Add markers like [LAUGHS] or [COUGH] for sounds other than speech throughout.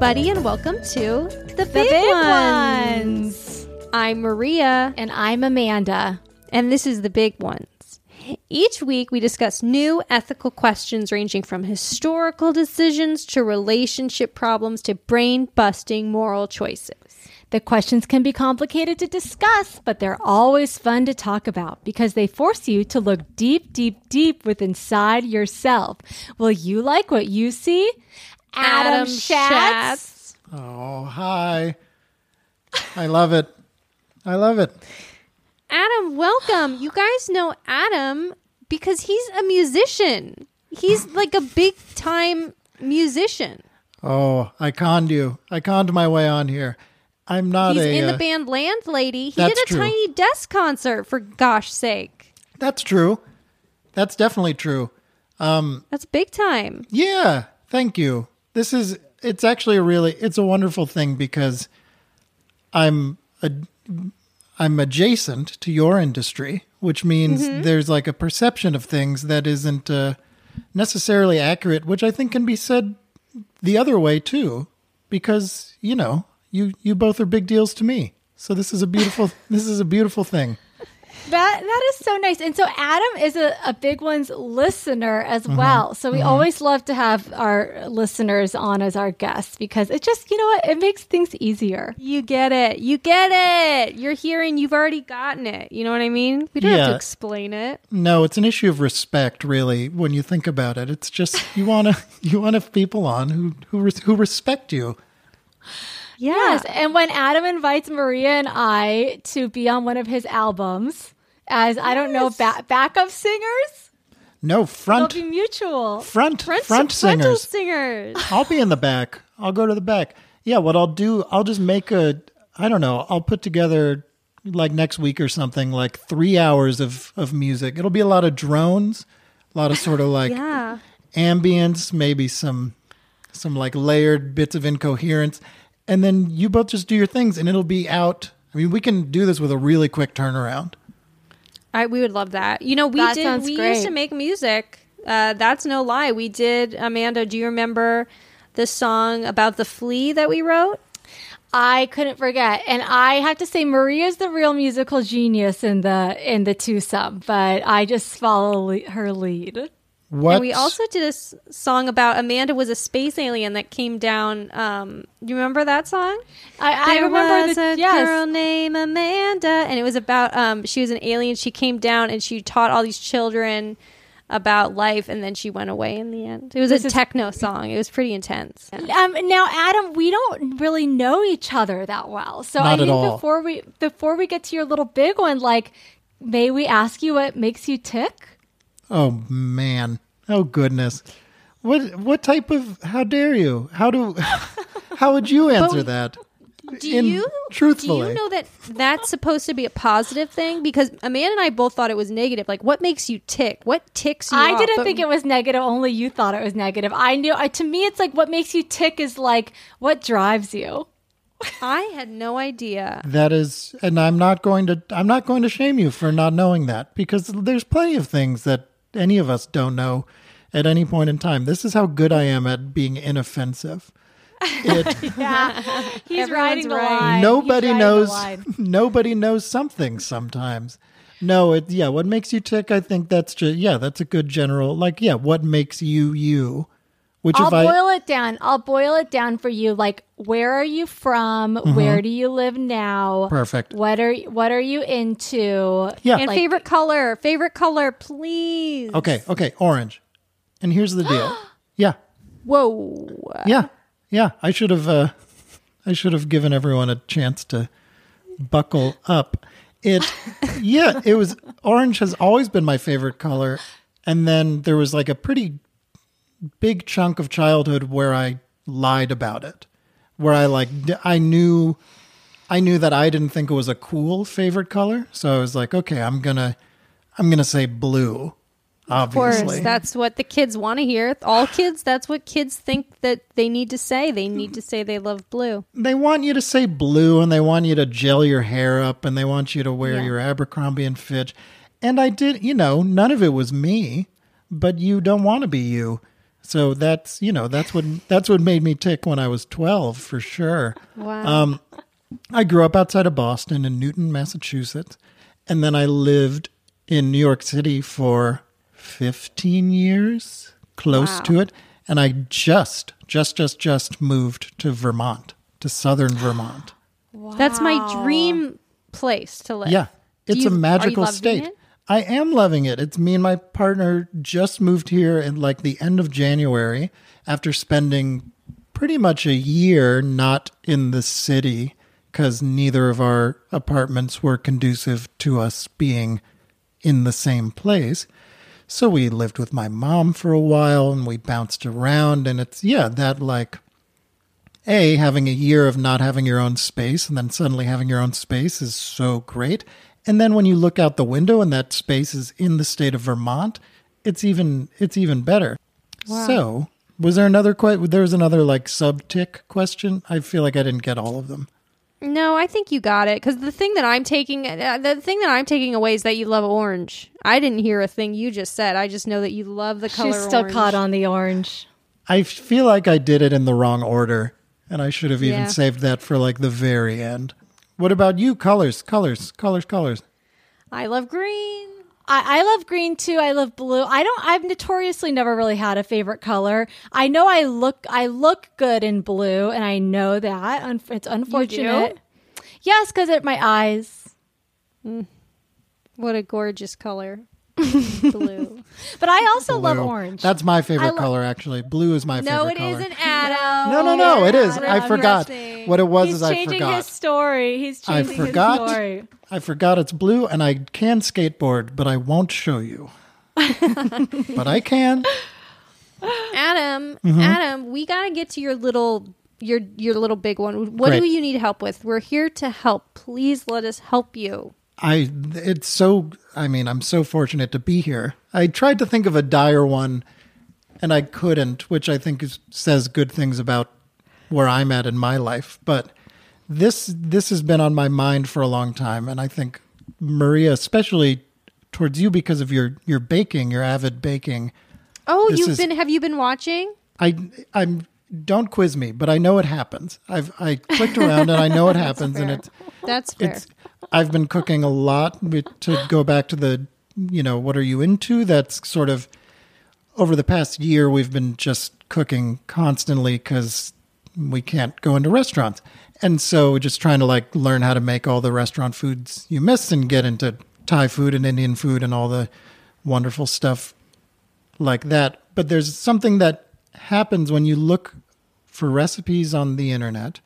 Everybody, and welcome to The Big, Big ones. Ones. I'm Maria, And I'm Amanda. and this is The Big Ones. Each week, we discuss new ethical questions ranging from historical decisions to relationship problems to brain busting moral choices. The questions can be complicated to discuss, but they're always fun to talk about because they force you to look deep, deep, deep within inside yourself. Will you like what you see? Adam, Schatz. Oh, hi. I love it. I love it. Adam, welcome. You guys know Adam because he's a musician. He's [SIGHS] like a big time musician. Oh, I conned you. I conned my way on here. I'm not He's a. in uh, the band Landlady. He That's did a true. tiny desk concert for gosh sake. That's true. That's definitely true. That's big time. Yeah. Thank you. This is. It's actually a really. It's a wonderful thing because I'm a. I'm adjacent to your industry, which means Mm-hmm. there's like a perception of things that isn't uh, necessarily accurate, which I think can be said the other way too, because you know you you both are big deals to me. So this is a beautiful [LAUGHS] this is a beautiful thing. That that is so nice. And so Adam is a, a big one's listener as mm-hmm. well. So we mm-hmm. always love to have our listeners on as our guests because it just, you know what, it makes things easier. You get it. You get it. You're hearing you've already gotten it. You know what I mean? We don't have to explain it. No, it's an issue of respect, really. When you think about it, it's just you want to [LAUGHS] you want to have people on who who who respect you. Yeah. Yes. And when Adam invites Maria and I to be on one of his albums as I don't know ba- backup singers, No front it'll be mutual. front front, Front, frontal singers. singers. [LAUGHS] I'll be in the back. I'll go to the back. Yeah, what I'll do, I'll just make a I don't know, I'll put together like next week or something like 3 hours of of music. It'll be a lot of drones, a lot of sort of like [LAUGHS] Yeah. ambience, maybe some some like layered bits of incoherence, and then you both just do your things and it'll be out. I mean, we can do this with a really quick turnaround. I we would love that. You know, we That did. We great. used to make music. Uh, that's no lie. We did. Amanda, do you remember the song about the flea that we wrote? I couldn't forget, and I have to say, Maria's the real musical genius in the in the twosome, but I just follow le- her lead. What And we also did a s- song about Amanda was a space alien that came down. Um, you remember that song? I, I There remember was the a yes. girl named Amanda, and it was about um, she was an alien. She came down and she taught all these children about life, and then she went away in the end. It was This a is- techno song. It was pretty intense. Um, now, Adam, we don't really know each other that well, so I Not at think all. before we before we get to your little big one, like, may we ask you what makes you tick? Oh man. Oh goodness. What what type of how dare you? How do [LAUGHS] how would you answer that? Do In- you truthfully. Do you know that that's supposed to be a positive thing? Because Amanda and I both thought it was negative. Like, what makes you tick? What ticks you? I off? didn't But think it was negative. Only you thought it was negative. I knew. I, to me, it's like what makes you tick is like what drives you. [LAUGHS] I had no idea. That is and I'm not going to I'm not going to shame you for not knowing that because there's plenty of things that any of us don't know at any point in time. This is how good I am at being inoffensive. It, [LAUGHS] Yeah, he's Everyone's riding the right. line. nobody He's riding the knows line. [LAUGHS] nobody knows something sometimes no it yeah what makes you tick i think that's just yeah that's a good general like yeah what makes you you Which I'll if I boil it down. I'll boil it down for you. Like, where are you from? Where do you live now? Mm-hmm. Perfect. What are What are you into? yeah. And favorite color, favorite color, please. okay, okay, orange. And here's the deal. [GASPS] yeah. Whoa. Yeah. Yeah. I should have uh I should have given everyone a chance to buckle up. It [LAUGHS] yeah, it was orange has always been my favorite color. And then there was like a pretty big chunk of childhood where I lied about it. Where I like I knew I knew that I didn't think it was a cool favorite color. So I was like, okay, I'm going to I'm to say blue. Of course, that's what the kids want to hear. All kids, that's what kids think that they need to say. They need to say they love blue. they want you to say blue and they want you to gel your hair up and they want you to wear Yeah. your Abercrombie and Fitch. And I did, you know, none of it was me, but you don't want to be you. So that's, you know, that's what that's what made me tick when I was 12 for sure. Wow. Um, I grew up outside of Boston in Newton, Massachusetts, and then I lived in New York City for 15 years, close Wow. to it, and I just just just just moved to Vermont, to southern Vermont. wow. [GASPS] That's my dream place to live. Yeah. It's you- a magical state. it? I am loving it. It's me and my partner just moved here in like the end of January after spending pretty much a year not in the city because neither of our apartments were conducive to us being in the same place. So we lived with my mom for a while and we bounced around and it's yeah, that like a having a year of not having your own space and then suddenly having your own space is so great and then when you look out the window and that space is in the state of vermont it's even it's even better so was there another que- there was another like sub tick question i feel like i didn't get all of them No, I think you got it. Because the thing that I'm taking, uh, the thing that I'm taking away is that you love orange. I didn't hear a thing you just said. I just know that you love the color. She's still orange. caught on the orange. i feel like i did it in the wrong order and i should have even Yeah. saved that for like the very end what about you colors colors colors colors I love green. I, I love green too. I love blue. I don't. I've notoriously never really had a favorite color. I know I look. I look good in blue, and I know that. It's unfortunate. Yes, because it my eyes. Mm. What a gorgeous color. [LAUGHS] Blue. But I also love orange. that's my favorite lo- color actually blue is my no, favorite it color not Adam. No, no, no, it is. I forgot. You're What it was He's is I changing forgot. his story. He's I changing forgot. his story. I forgot it's blue and I can skateboard, but I won't show you. [LAUGHS] but I can. Adam, Mm-hmm. Adam, we gotta get to your little your your little big one. What Great. do you need help with? We're here to help. Please let us help you. I it's so I mean, I'm so fortunate to be here. I tried to think of a dire one and I couldn't, which I think is, says good things about where I'm at in my life, but this this has been on my mind for a long time and I think Maria especially towards you because of your your baking, your avid baking. Oh, you've is- been have you been watching? I I'm don't quiz me, but I know it happens. I've I clicked around and I know it [LAUGHS] happens, and it's That's fair. it's. I've been cooking a lot to go back to the you know what are you into? That's sort of over the past year we've been just cooking constantly because we can't go into restaurants, and so just trying to like learn how to make all the restaurant foods you miss and get into Thai food and Indian food and all the wonderful stuff like that. But there's something that happens when you look for recipes on the internet.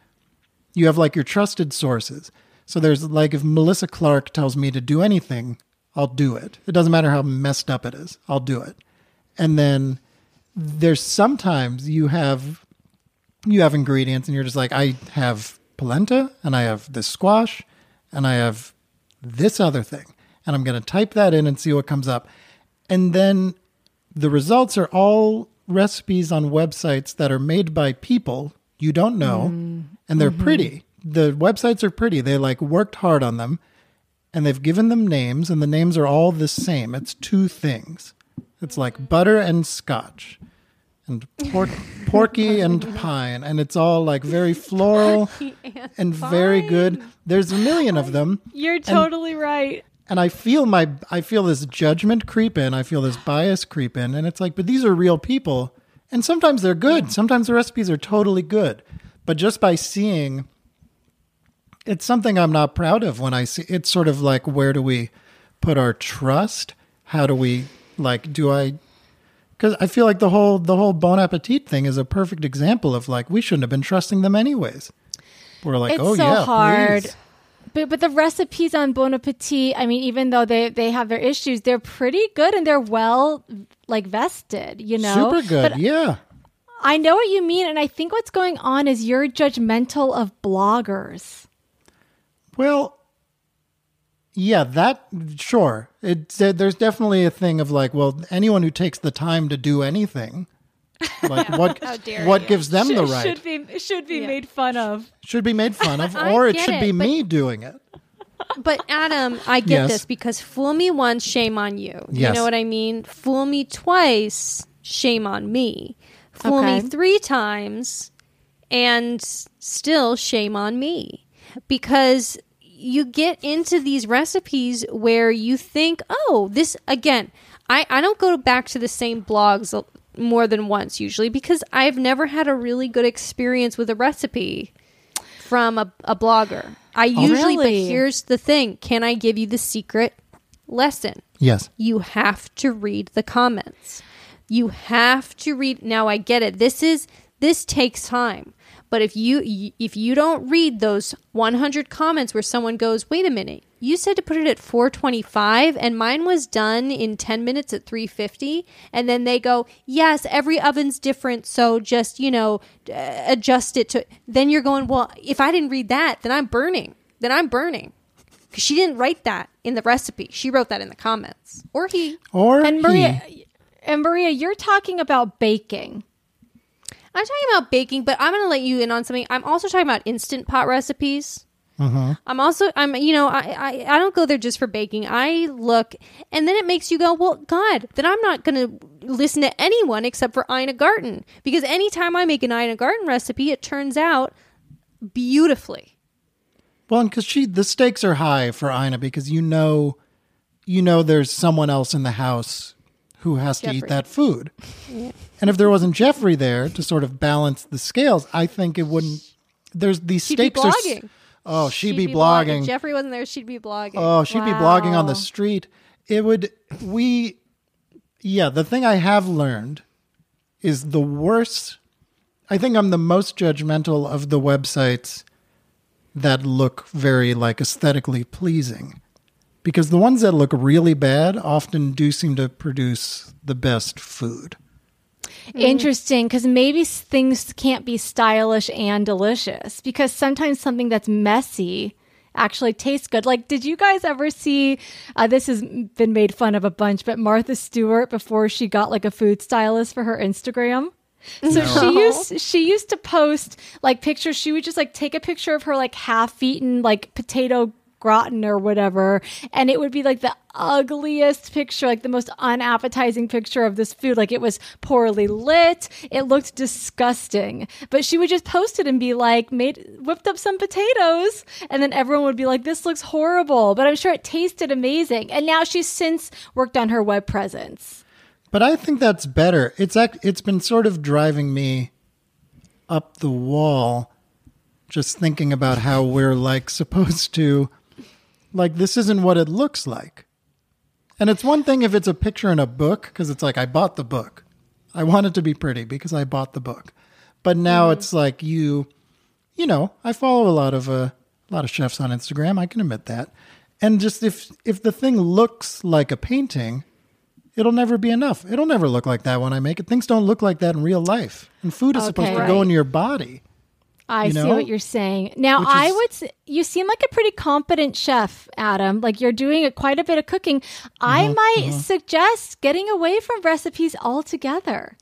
You have like your trusted sources. So there's like if Melissa Clark tells me to do anything, I'll do it. It doesn't matter how messed up it is, I'll do it. And then there's sometimes you have you have ingredients and you're just like I have polenta and I have this squash and I have this other thing and I'm going to type that in and see what comes up. And then the results are all recipes on websites that are made by people you don't know mm. and they're mm-hmm. pretty. The websites are pretty. They like worked hard on them and they've given them names and the names are all the same. It's two things. It's like butter and scotch and por- porky and pine and it's all like very [LAUGHS] floral and very good. There's a million of them You're totally right. and I feel my I feel this judgment creep in, I feel this bias creep in, and it's like, but these are real people, And sometimes they're good. Sometimes the recipes are totally good. But just by seeing it's something I'm not proud of when I see it's sort of like where do we put our trust? How do we like do I cuz I feel like the whole the whole Bon Appetit thing is a perfect example of like we shouldn't have been trusting them anyways. We're like, It's "Oh so yeah, hard. please." But but the recipes on Bon Appetit, I mean, even though they they have their issues, they're pretty good and they're well like vested. You know, Super good. But yeah. I know what you mean, and I think what's going on is you're judgmental of bloggers. Well, yeah, that sure. It's uh, there's definitely a thing of like, well, anyone who takes the time to do anything, [LAUGHS] like what what gives them the right Should be should be made fun of. should be made fun [LAUGHS] of, or it should it, be but- me doing it. But Adam, I get Yes. this because fool me once, shame on you. You know what I mean? Fool me twice, shame on me. Fool Okay. me three times, and still shame on me. Because you get into these recipes where you think, oh, this again. I, I don't go back to the same blogs more than once usually because I've never had a really good experience with a recipe from a, a blogger. I oh, usually, but here's the thing: can I give you the secret lesson? Yes. You have to read the comments. You have to read. Now I get it. This is this takes time. But if you if you don't read those 100 comments where someone goes, "Wait a minute. You said to put it at 425 and mine was done in 10 minutes at 350." And then they go, "Yes, every oven's different, so just, you know, uh, adjust it to." Then you're going, "Well, if I didn't read that, then I'm burning. Then I'm burning." Because she didn't write that in the recipe. She wrote that in the comments. Or he. Or And Maria, he. and Maria, you're talking about baking. I'm talking about baking, but I'm going to let you in on something. I'm also talking about instant pot recipes. Mm-hmm. I'm also, I'm, you know, I, I, I don't go there just for baking. I look, and then it makes you go, well, God, then I'm not going to listen to anyone except for Ina Garten because anytime I make an Ina Garten recipe, it turns out beautifully. Well, because she the stakes are high for Ina because you know, you know, there's someone else in the house who has to eat that food. And if there wasn't Jeffrey there to sort of balance the scales, I think it wouldn't. There's these She'd be stakes are. blogging. Oh, she'd, be, If blogging. Jeffrey wasn't there, she'd be blogging. Oh, she'd be blogging on the street. It would we yeah, the thing I have learned is the worst I think I'm the most judgmental of the websites that look very like aesthetically pleasing. Because the ones that look really bad often do seem to produce the best food. Interesting, because maybe things can't be stylish and delicious. Because sometimes something that's messy actually tastes good. Like, did you guys ever see? Uh, this has been made fun of a bunch, but Martha Stewart before she got like a food stylist for her Instagram. So she used she used to post like pictures. She would just like take a picture of her like half eaten like potato gratin or whatever, and it would be like the ugliest picture, like the most unappetizing picture of this food. Like it was poorly lit. It looked disgusting. But she would just post it and be like, made whipped up some potatoes, and then everyone would be like, This looks horrible. But I'm sure it tasted amazing. And now she's since worked on her web presence. But I think that's better. It's it's been sort of driving me up the wall just thinking about how we're like supposed to like this isn't what it looks like. And it's one thing if it's a picture in a book cuz it's like I bought the book. I want it to be pretty because I bought the book. But now it's like you you know, I follow a lot of uh, a lot of chefs on Instagram, I can admit that. And just if if the thing looks like a painting, it'll never be enough. It'll never look like that when I make it. Things don't look like that in real life. And food is supposed Okay. to go in your body. I You see what you're saying. Now, Which I is- would. s- You seem like a pretty competent chef, Adam. Like you're doing a, quite a bit of cooking. I Uh-huh, might suggest getting away from recipes altogether.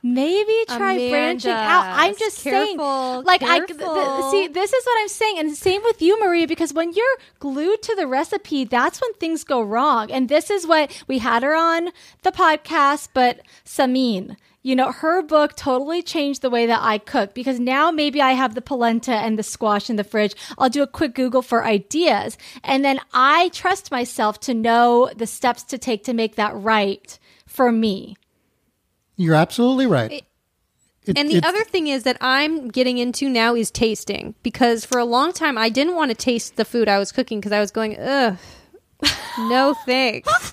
Maybe try branching out. I'm just careful, saying, like I th- th- see. This is what I'm saying, and same with you, Maria. Because when you're glued to the recipe, that's when things go wrong. And this is what we had her on the podcast, but Samin you know, her book totally changed the way that I cook because now maybe I have the polenta and the squash in the fridge. I'll do a quick Google for ideas. And then I trust myself to know the steps to take to make that right for me. You're absolutely right. It- And the it's- other thing is that I'm getting into now is tasting because for a long time I didn't want to taste the food I was cooking because I was going, ugh, no thanks.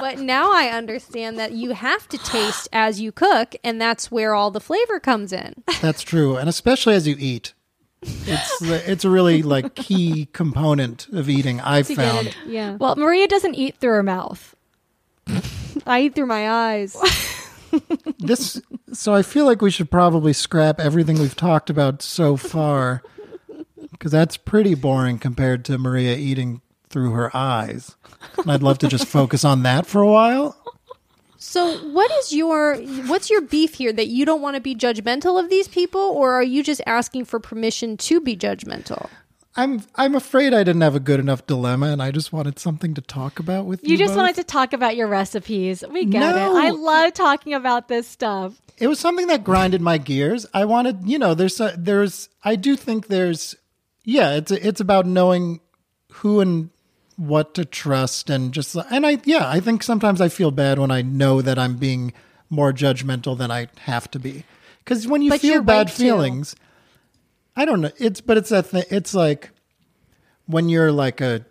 but now I understand that you have to taste as you cook, and that's where all the flavor comes in. That's true, and especially as you eat, it's it's a really like key component of eating. I've found. Yeah. Well, Maria doesn't eat through her mouth. [LAUGHS] I eat through my eyes. [LAUGHS] this so i feel like we should probably scrap everything we've talked about so far because that's pretty boring compared to maria eating through her eyes and i'd love to just focus on that for a while So, what is your what's your beef here that you don't want to be judgmental of these people, or are you just asking for permission to be judgmental? i'm i'm afraid i didn't have a good enough dilemma and i just wanted something to talk about with you You just both. wanted to talk about your recipes. We get No. it. I love talking about this stuff. it was something that grinded my gears. I wanted, you know, there's a, there's I do think there's yeah, it's it's about knowing who and what to trust and just and I yeah, I think sometimes I feel bad when I know that I'm being more judgmental than I have to be. Cuz when you But feel bad right feelings, I don't know. It's but it's that thing. It's like when you're like a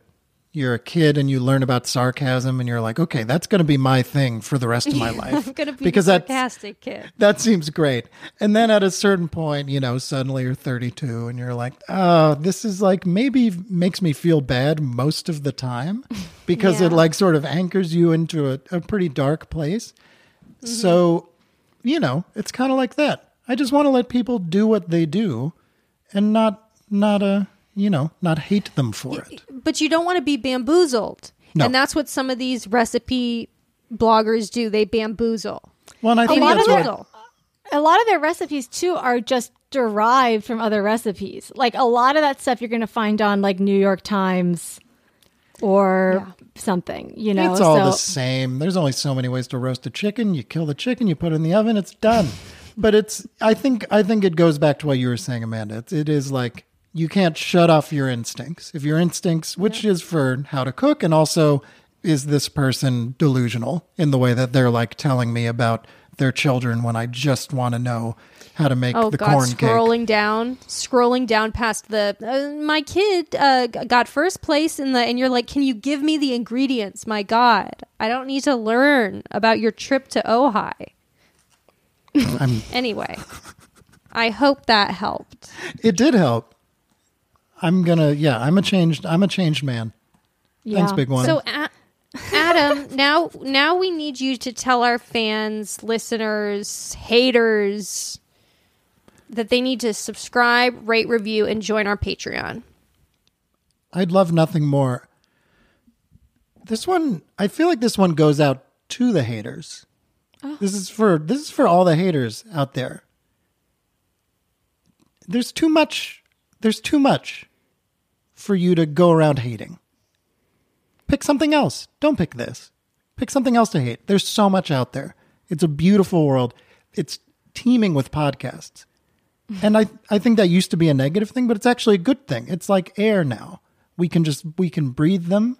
you're a kid and you learn about sarcasm and you're like, okay, that's going to be my thing for the rest of my [LAUGHS] life. I'm gonna be because that's sarcastic kid. that seems great. And then at a certain point, you know, suddenly you're 32 and you're like, oh, this is like maybe makes me feel bad most of the time [LAUGHS] because it like sort of anchors you into a, a pretty dark place. So, you know, it's kind of like that. I just want to let people do what they do and not, not, uh, you know, not hate them for it. But you don't want to be bamboozled. No. And that's what some of these recipe bloggers do. They bamboozle. Well, and I think a lot that's of what, it- A lot of their recipes too are just derived from other recipes. Like a lot of that stuff you're going to find on like New York Times or something, you know. It's all so the same. There's only so many ways to roast a chicken. You kill the chicken, you put it in the oven, it's done. but it's I think I think it goes back to what you were saying, Amanda. It's, it is like you can't shut off your instincts. If your instincts, which is for how to cook, and also is this person delusional in the way that they're like telling me about their children when I just want to know how to make Oh the God! corn cake. Scrolling down, scrolling down past the uh, my kid uh, got first place in the, and you're like, can you give me the ingredients? My God, I don't need to learn about your trip to Ojai. [LAUGHS] Anyway, I hope that helped. it did help. I'm gonna yeah. I'm a changed. I'm a changed man. Thanks, big one. So, [LAUGHS] A- Adam, now now we need you to tell our fans, listeners, haters that they need to subscribe, rate, review, and join our Patreon. I'd love nothing more. This one, I feel like this one goes out to the haters. Oh. This is for this is for all the haters out there. There's too much. There's too much for you to go around hating. Pick something else. Don't pick this. Pick something else to hate. There's so much out there. It's a beautiful world. It's teeming with podcasts. And I, I think that used to be a negative thing, but it's actually a good thing. It's like air now. We can just we can breathe them.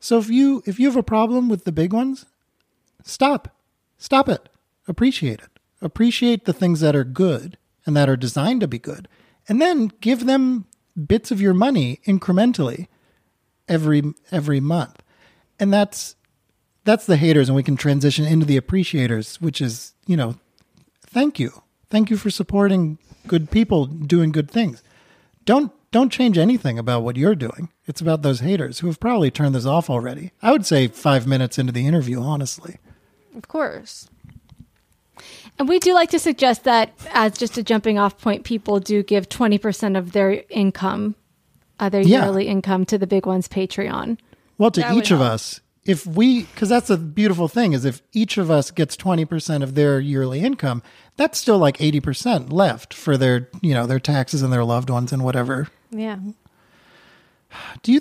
So if you if you have a problem with the big ones, stop. Stop it. Appreciate it. Appreciate the things that are good and that are designed to be good. And then give them bits of your money incrementally every every month. And that's that's the haters and we can transition into the appreciators, which is, you know, thank you. Thank you for supporting good people doing good things. Don't don't change anything about what you're doing. It's about those haters who have probably turned this off already. I would say 5 minutes into the interview, honestly. Of course. And we do like to suggest that as just a jumping off point, people do give 20% of their income, uh, their Yeah. yearly income to the Big Ones Patreon. Well, to That each of help. us, if we, because that's the beautiful thing is if each of us gets 20% of their yearly income, that's still like 80% left for their, you know, their taxes and their loved ones and whatever. Yeah. [SIGHS] Do you,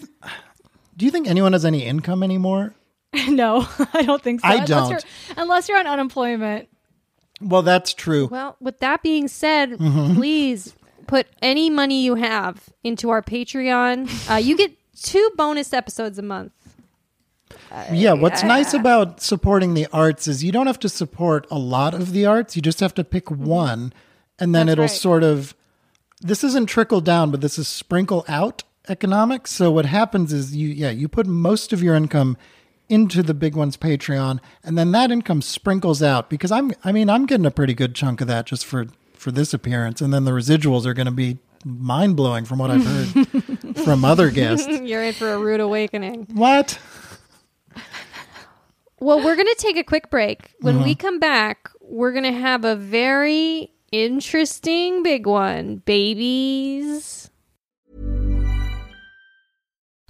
do you think anyone has any income anymore? [LAUGHS] no, [LAUGHS] I don't think so. I Unless don't. you're- Unless you're on unemployment. Well, that's true. Well, with that being said, Mm-hmm. please put any money you have into our Patreon. Uh, you get two bonus episodes a month. yeah, what's nice about supporting the arts is you don't have to support a lot of the arts. You just have to pick one, and then That's it'll right. sort of. This isn't trickle down, but this is sprinkle out economics. So what happens is you, yeah, you put most of your income into the big one's Patreon, and then that income sprinkles out because I'm, I mean, I'm getting a pretty good chunk of that just for for this appearance, and then the residuals are going to be mind blowing from what I've heard [LAUGHS] from other guests. You're in for a rude awakening. What? Well, we're going to take a quick break. When we uh-huh. come back, we're going to have a very interesting big one. Babies.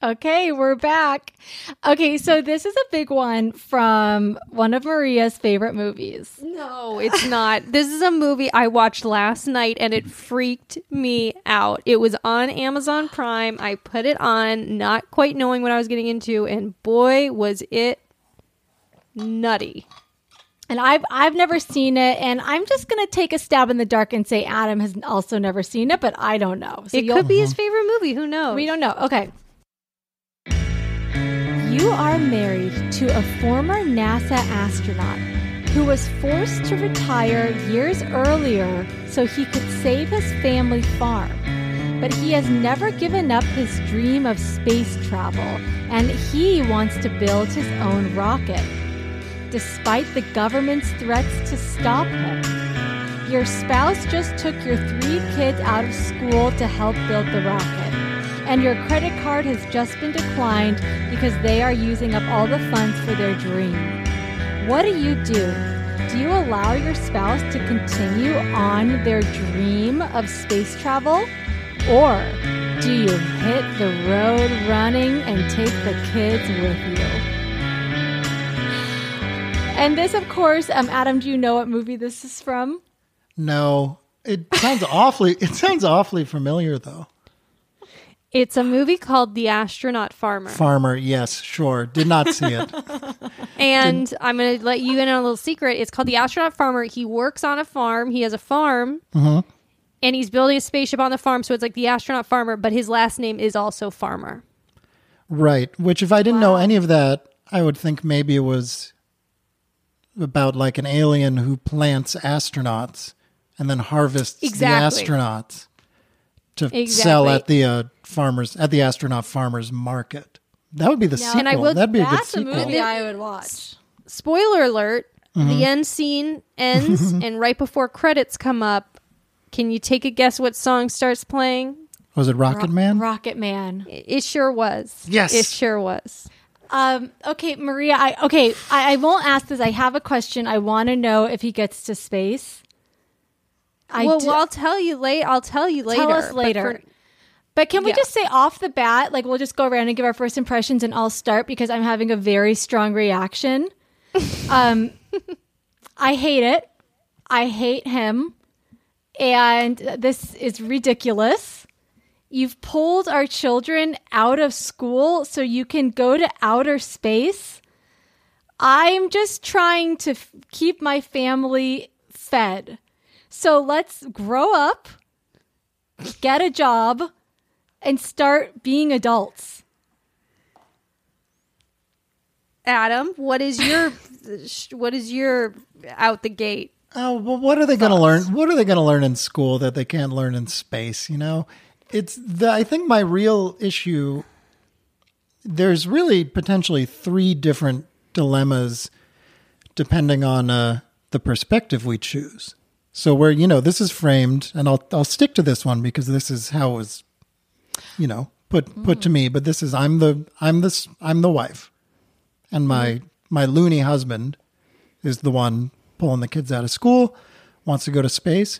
Okay, we're back. Okay, so this is a big one from one of Maria's favorite movies. No, it's not. this is a movie I watched last night and it freaked me out. It was on Amazon Prime. I put it on, not quite knowing what I was getting into, and boy, was it nutty. And I've I've never seen it, and I'm just gonna take a stab in the dark and say Adam has also never seen it, but I don't know. So it could be his favorite movie. Who knows? We don't know. Okay. You are married to a former NASA astronaut who was forced to retire years earlier so he could save his family farm. But he has never given up his dream of space travel, and he wants to build his own rocket. Despite the government's threats to stop him, your spouse just took your three kids out of school to help build the rocket. And your credit card has just been declined because they are using up all the funds for their dream. What do you do? Do you allow your spouse to continue on their dream of space travel? Or do you hit the road running and take the kids with you? And this, of course, um, Adam, do you know what movie this is from? No, it sounds [LAUGHS] awfully. It sounds awfully familiar, though. It's a movie called The Astronaut Farmer. Farmer, yes, sure. Did not see it. [LAUGHS] And I'm going to let you in on a little secret. It's called The Astronaut Farmer. He works on a farm. He has a farm. Mm-hmm. And he's building a spaceship on the farm. So it's like The Astronaut Farmer, but his last name is also Farmer. right. Which, if I didn't know any of that, I would think maybe it was about like an alien who plants astronauts and then harvests Exactly. the astronauts to Exactly. sell at the uh, farmers at the astronaut farmers market. That would be the sequel. And I will- That'd be a good That's a sequel. movie I would watch. Spoiler alert the end scene ends, [LAUGHS] and right before credits come up, can you take a guess what song starts playing? Was it Rocket Man? Rocket Man. It, it sure was. Yes. It sure was. Um, okay, Maria. I okay. I, I won't ask this. I have a question. I want to know if he gets to space. I well, do- well, I'll tell you late. I'll tell you later. tell us but later. for- But can we Yeah. just say off the bat, like we'll just go around and give our first impressions, and I'll start because I'm having a very strong reaction. [LAUGHS] um, I hate it. I hate him, and this is ridiculous. You've pulled our children out of school so you can go to outer space. I'm just trying to f- keep my family fed. So let's grow up, get a job, and start being adults. Adam, what is your what is your out the gate? Oh, well, what are they going to learn? What are they going to learn in school that they can't learn in space? You know, it's the. I think my real issue. There's really potentially three different dilemmas, depending on uh, the perspective we choose. So where you know this is framed, and I'll I'll stick to this one because this is how it was, you know, put put to me. But this is I'm the I'm this I'm the wife, and my my loony husband is the one pulling the kids out of school, wants to go to space.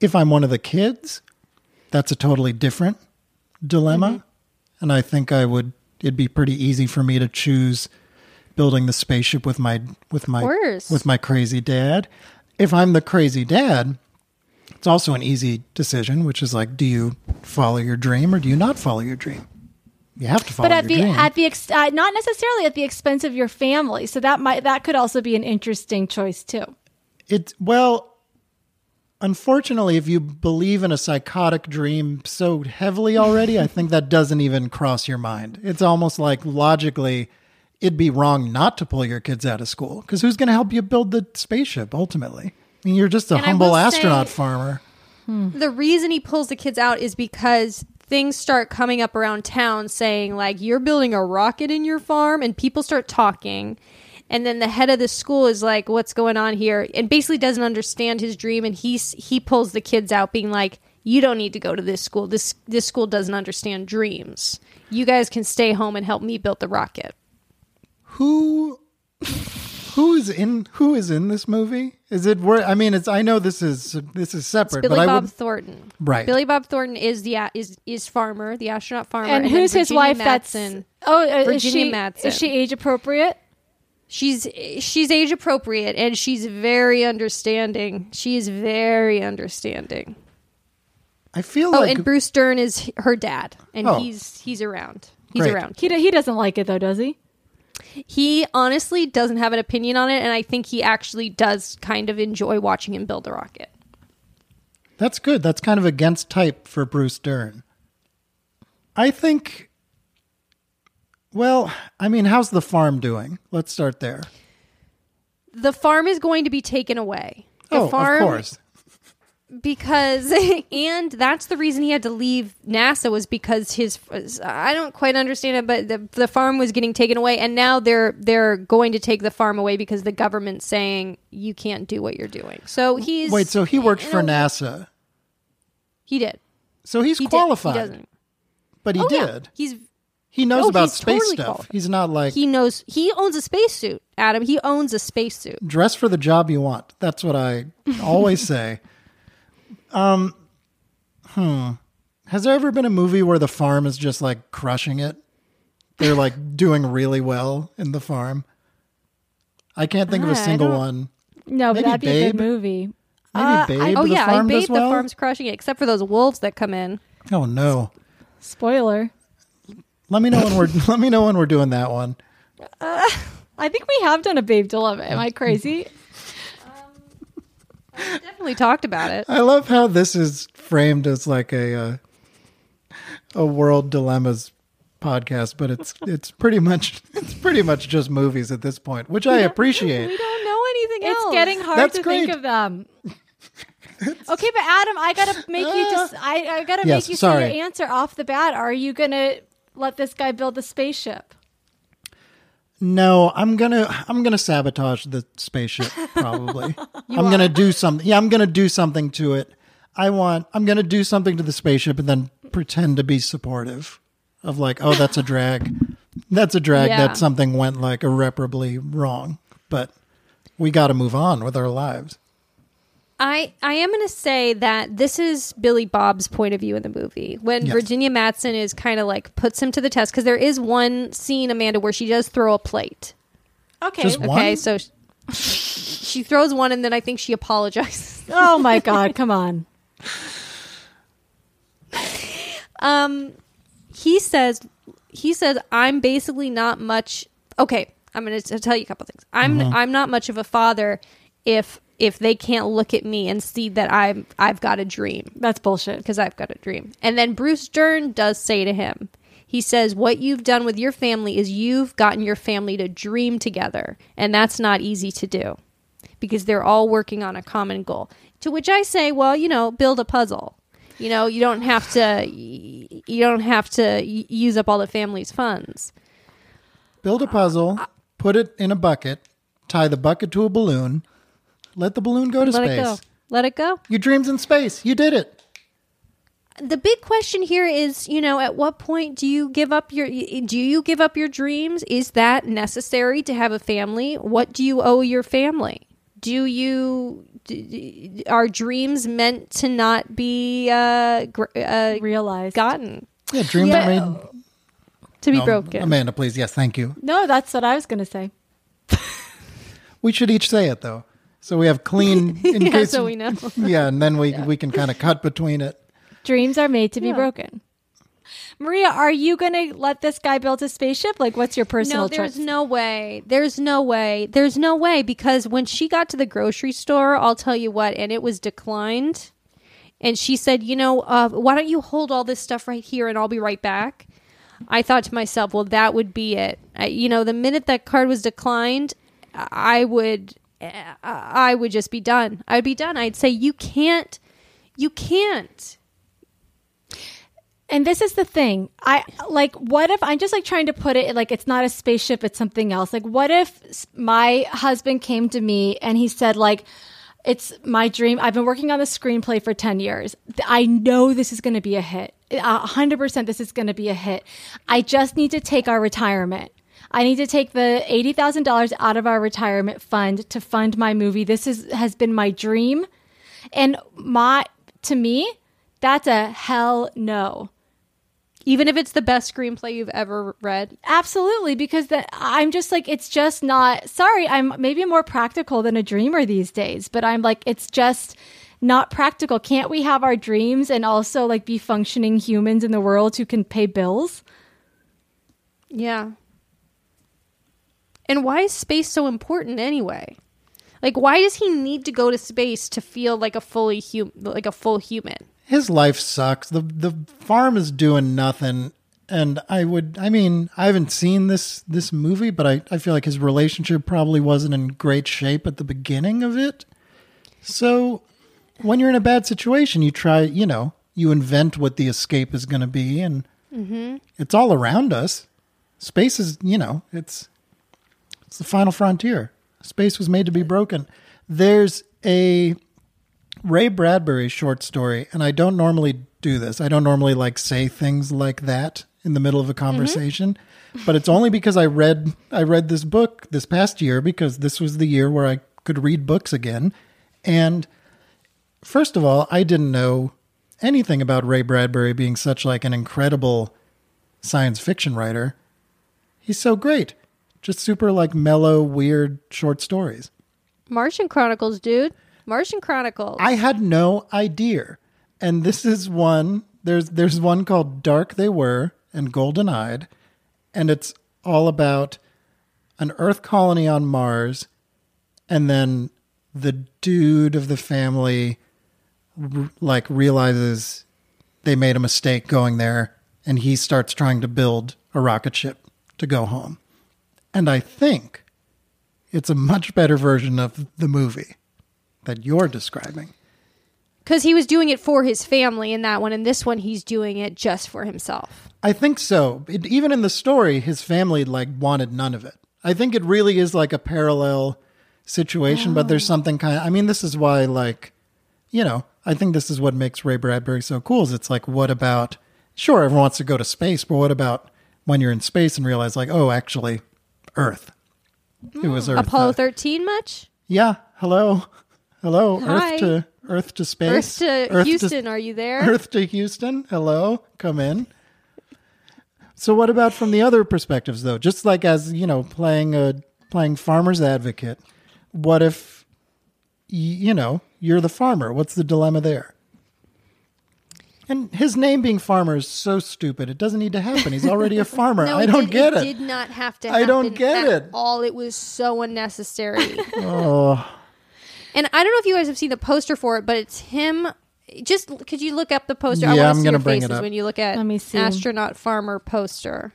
If I'm one of the kids, that's a totally different dilemma, Mm-hmm. and I think I would. It'd be pretty easy for me to choose building the spaceship with my with my with my crazy dad. If I'm the crazy dad, it's also an easy decision, which is like, do you follow your dream or do you not follow your dream? You have to follow but at your the dream. at the ex- uh, not necessarily at the expense of your family. So that might that could also be an interesting choice too. It's well, unfortunately, if you believe in a psychotic dream so heavily already, I think that doesn't even cross your mind. It's almost like logically, it'd be wrong not to pull your kids out of school because who's going to help you build the spaceship ultimately? I mean, you're just a And humble astronaut say- farmer. Hmm. the reason he pulls the kids out is because things start coming up around town saying like you're building a rocket in your farm and people start talking. And then the head of the school is like what's going on here? And basically doesn't understand his dream and he's he pulls the kids out being like you don't need to go to this school. This this school doesn't understand dreams. You guys can stay home and help me build the rocket Who, who is in who is in this movie? Is it where? I mean, it's. I know this is this is separate, Billy but I Bob would. Thornton Right. Billy Bob Thornton is the a- is is farmer the astronaut farmer And, then who's his wife? Madsen. That's oh, uh, is Virginia she Madsen. is she age appropriate? She's she's age appropriate and she's very understanding. She is very understanding. I feel like Oh, like and Bruce Dern is her dad, and Oh. he's he's around. He's Great. around. He he doesn't like it though, does he? He honestly doesn't have an opinion on it, and I think he actually does kind of enjoy watching him build a rocket. That's good. That's kind of against type for Bruce Dern. I think. Well, I mean, how's the farm doing? Let's start there. The farm is going to be taken away. The oh, farm, of course. Because [LAUGHS] and that's the reason he had to leave NASA was because his I don't quite understand it but the, the farm was getting taken away and now they're they're going to take the farm away because the government's saying you can't do what you're doing. So he's Wait, so he worked for NASA. He did. So he's He did. qualified. He doesn't. But he oh, did. Yeah. He's He knows Oh, about space totally stuff. qualified. He's not like he knows he owns a spacesuit, Adam. He owns a spacesuit. dress for the job you want. That's what I always say. [LAUGHS] Um, hmm. Has there ever been a movie where the farm is just like crushing it? They're like [LAUGHS] doing really well in the farm. I can't think of a I single don't- one. No, but Maybe that'd be a good Babe? movie. Maybe Uh, Babe. I- oh the yeah, farm I Babe well. the farm's crushing it, except for those wolves that come in. Oh no! Spoiler. Let me know when we're [LAUGHS] let me know when we're doing that one. [LAUGHS] I think we have done a Babe Dilemma. Am I crazy? Definitely talked about it. I love how this is framed as like a uh, a world dilemmas podcast, but it's [LAUGHS] it's pretty much it's pretty much just movies at this point, which I appreciate. We don't know anything It's else. getting hard That's to great. think of them. [LAUGHS] okay, but Adam, I gotta make you just I, I gotta Yes, make you sorry. say your answer off the bat. Are you gonna let this guy build the spaceship? No, I'm gonna I'm gonna sabotage the spaceship. Probably, [LAUGHS] I'm gonna do something. Yeah, I'm gonna do something to it. I want. I'm gonna do something to the spaceship and then pretend to be supportive of like, oh, that's a drag. That's a drag Yeah. that something went like irreparably wrong. But we got to move on with our lives. I I am going to say that this is Billy Bob's point of view in the movie when Yes. Virginia Madsen is kind of like puts him to the test because there is one scene Amanda where she does throw a plate. Okay. Just one? Okay, so sh- she throws one and then I think she apologizes. [LAUGHS] oh my god, come on. Um, he says he says I'm basically not much. Okay, I'm going to tell you a couple things. I'm I'm not much of a father if if they can't look at me and see that I'm I've got a dream. That's bullshit. because I've got a dream. And then Bruce Dern does say to him, he says, What you've done with your family is you've gotten your family to dream together. And that's not easy to do because they're all working on a common goal. To which I say, Well, you know, build a puzzle. You know, you don't have to. You don't have to use up all the family's funds. Build a puzzle, put it in a bucket, tie the bucket to a balloon, let the balloon go to Let space. it go. Let it go. Your dreams in space. You did it. the big question here is you know at what point do you give up your do you give up your dreams is that necessary to have a family what do you owe your family do you d- d- are dreams meant to not be uh, gr- uh Realized. gotten Yeah, dreams are made. To be No, broken. Amanda, please. Yes, thank you. No, that's what I was going to say. We should each say it though, so we have clean. [LAUGHS] In Yeah, case, so we know. [LAUGHS] Yeah, and then we we can kind of cut between it. Dreams are made to be Yeah. broken. Maria, are you going to let this guy build a spaceship? Like, what's your personal No, there's choice? no way. There's no way. There's no way because when she got to the grocery store, I'll tell you what, and it was declined. And she said, "You know, uh, why don't you hold all this stuff right here, and I'll be right back." I thought to myself, "Well, that would be it." I, you know, the minute that card was declined, I would, I would just be done. I'd be done. I'd say, "You can't, you can't." And this is the thing. I like what if I'm just like trying to put it like it's not a spaceship, it's something else. Like what if my husband came to me and he said like it's my dream. I've been working on the screenplay for 10 years. I know this is going to be a hit. A 100% this is going to be a hit. I just need to take our retirement. I need to take the $80,000 out of our retirement fund to fund my movie. This is has been my dream. And my to me, that's a hell no. Even if it's the best screenplay you've ever read, Absolutely, because that I'm just like it's just not. Sorry, I'm maybe more practical than a dreamer these days, but I'm like it's just not practical. Can't we have our dreams and also like be functioning humans in the world who can pay bills? Yeah. And why is space so important anyway? Like why does he need to go to space to feel like a fully hum- like a full human? His life sucks. the The farm is doing nothing, and I would. I mean, I haven't seen this this movie, but I I feel like his relationship probably wasn't in great shape at the beginning of it. So, when you're in a bad situation, you try. You know, you invent what the escape is going to be, and mm-hmm. it's all around us. Space is, you know, it's it's the final frontier. Space was made to be broken. There's a Ray Bradbury short story, and I don't normally do this. I don't normally like say things like that in the middle of a mm-hmm. conversation, but it's only because I read I read this book this past year because this was the year where I could read books again. And first of all, I didn't know anything about Ray Bradbury being such like an incredible science fiction writer. He's so great. Just super like mellow, weird short stories. Martian Chronicles, dude. Martian Chronicles. I had no idea. And this is one there's there's one called Dark They Were and Golden Eyed, and it's all about an Earth colony on Mars, and then the dude of the family like realizes they made a mistake going there, and he starts trying to build a rocket ship to go home. And I think it's a much better version of the movie that you're describing. Cuz he was doing it for his family in that one and this one he's doing it just for himself. I think so. It, even in the story, his family like wanted none of it. I think it really is like a parallel situation, but there's oh. something kind of. I mean, this is why, like, you know, I think this is what makes Ray Bradbury so cool. Is it's like, what about? Sure, everyone wants to go to space, but what about when you're in space and realize, like, oh, actually, Earth. It was Earth. Apollo uh, 13 much? yeah. Hello. Hello. Hi. Earth to Earth to space. Earth to Houston, are you there? Earth to Houston. Hello, come in. So what about from the other perspectives though? Just like as, you know, playing a playing farmer's advocate. What if you know, you're the farmer? What's the dilemma there? And his name being farmer is so stupid. It doesn't need to happen. He's already a [LAUGHS] farmer. No, I don't did, get it. it. did not have to I don't get at it. all. It was so unnecessary. [LAUGHS] Oh, And I don't know if you guys have seen the poster for it, but it's him. Just could you look up the poster? Yeah, I'm to see gonna your bring it faces up. when you look at Let me see. astronaut farmer poster.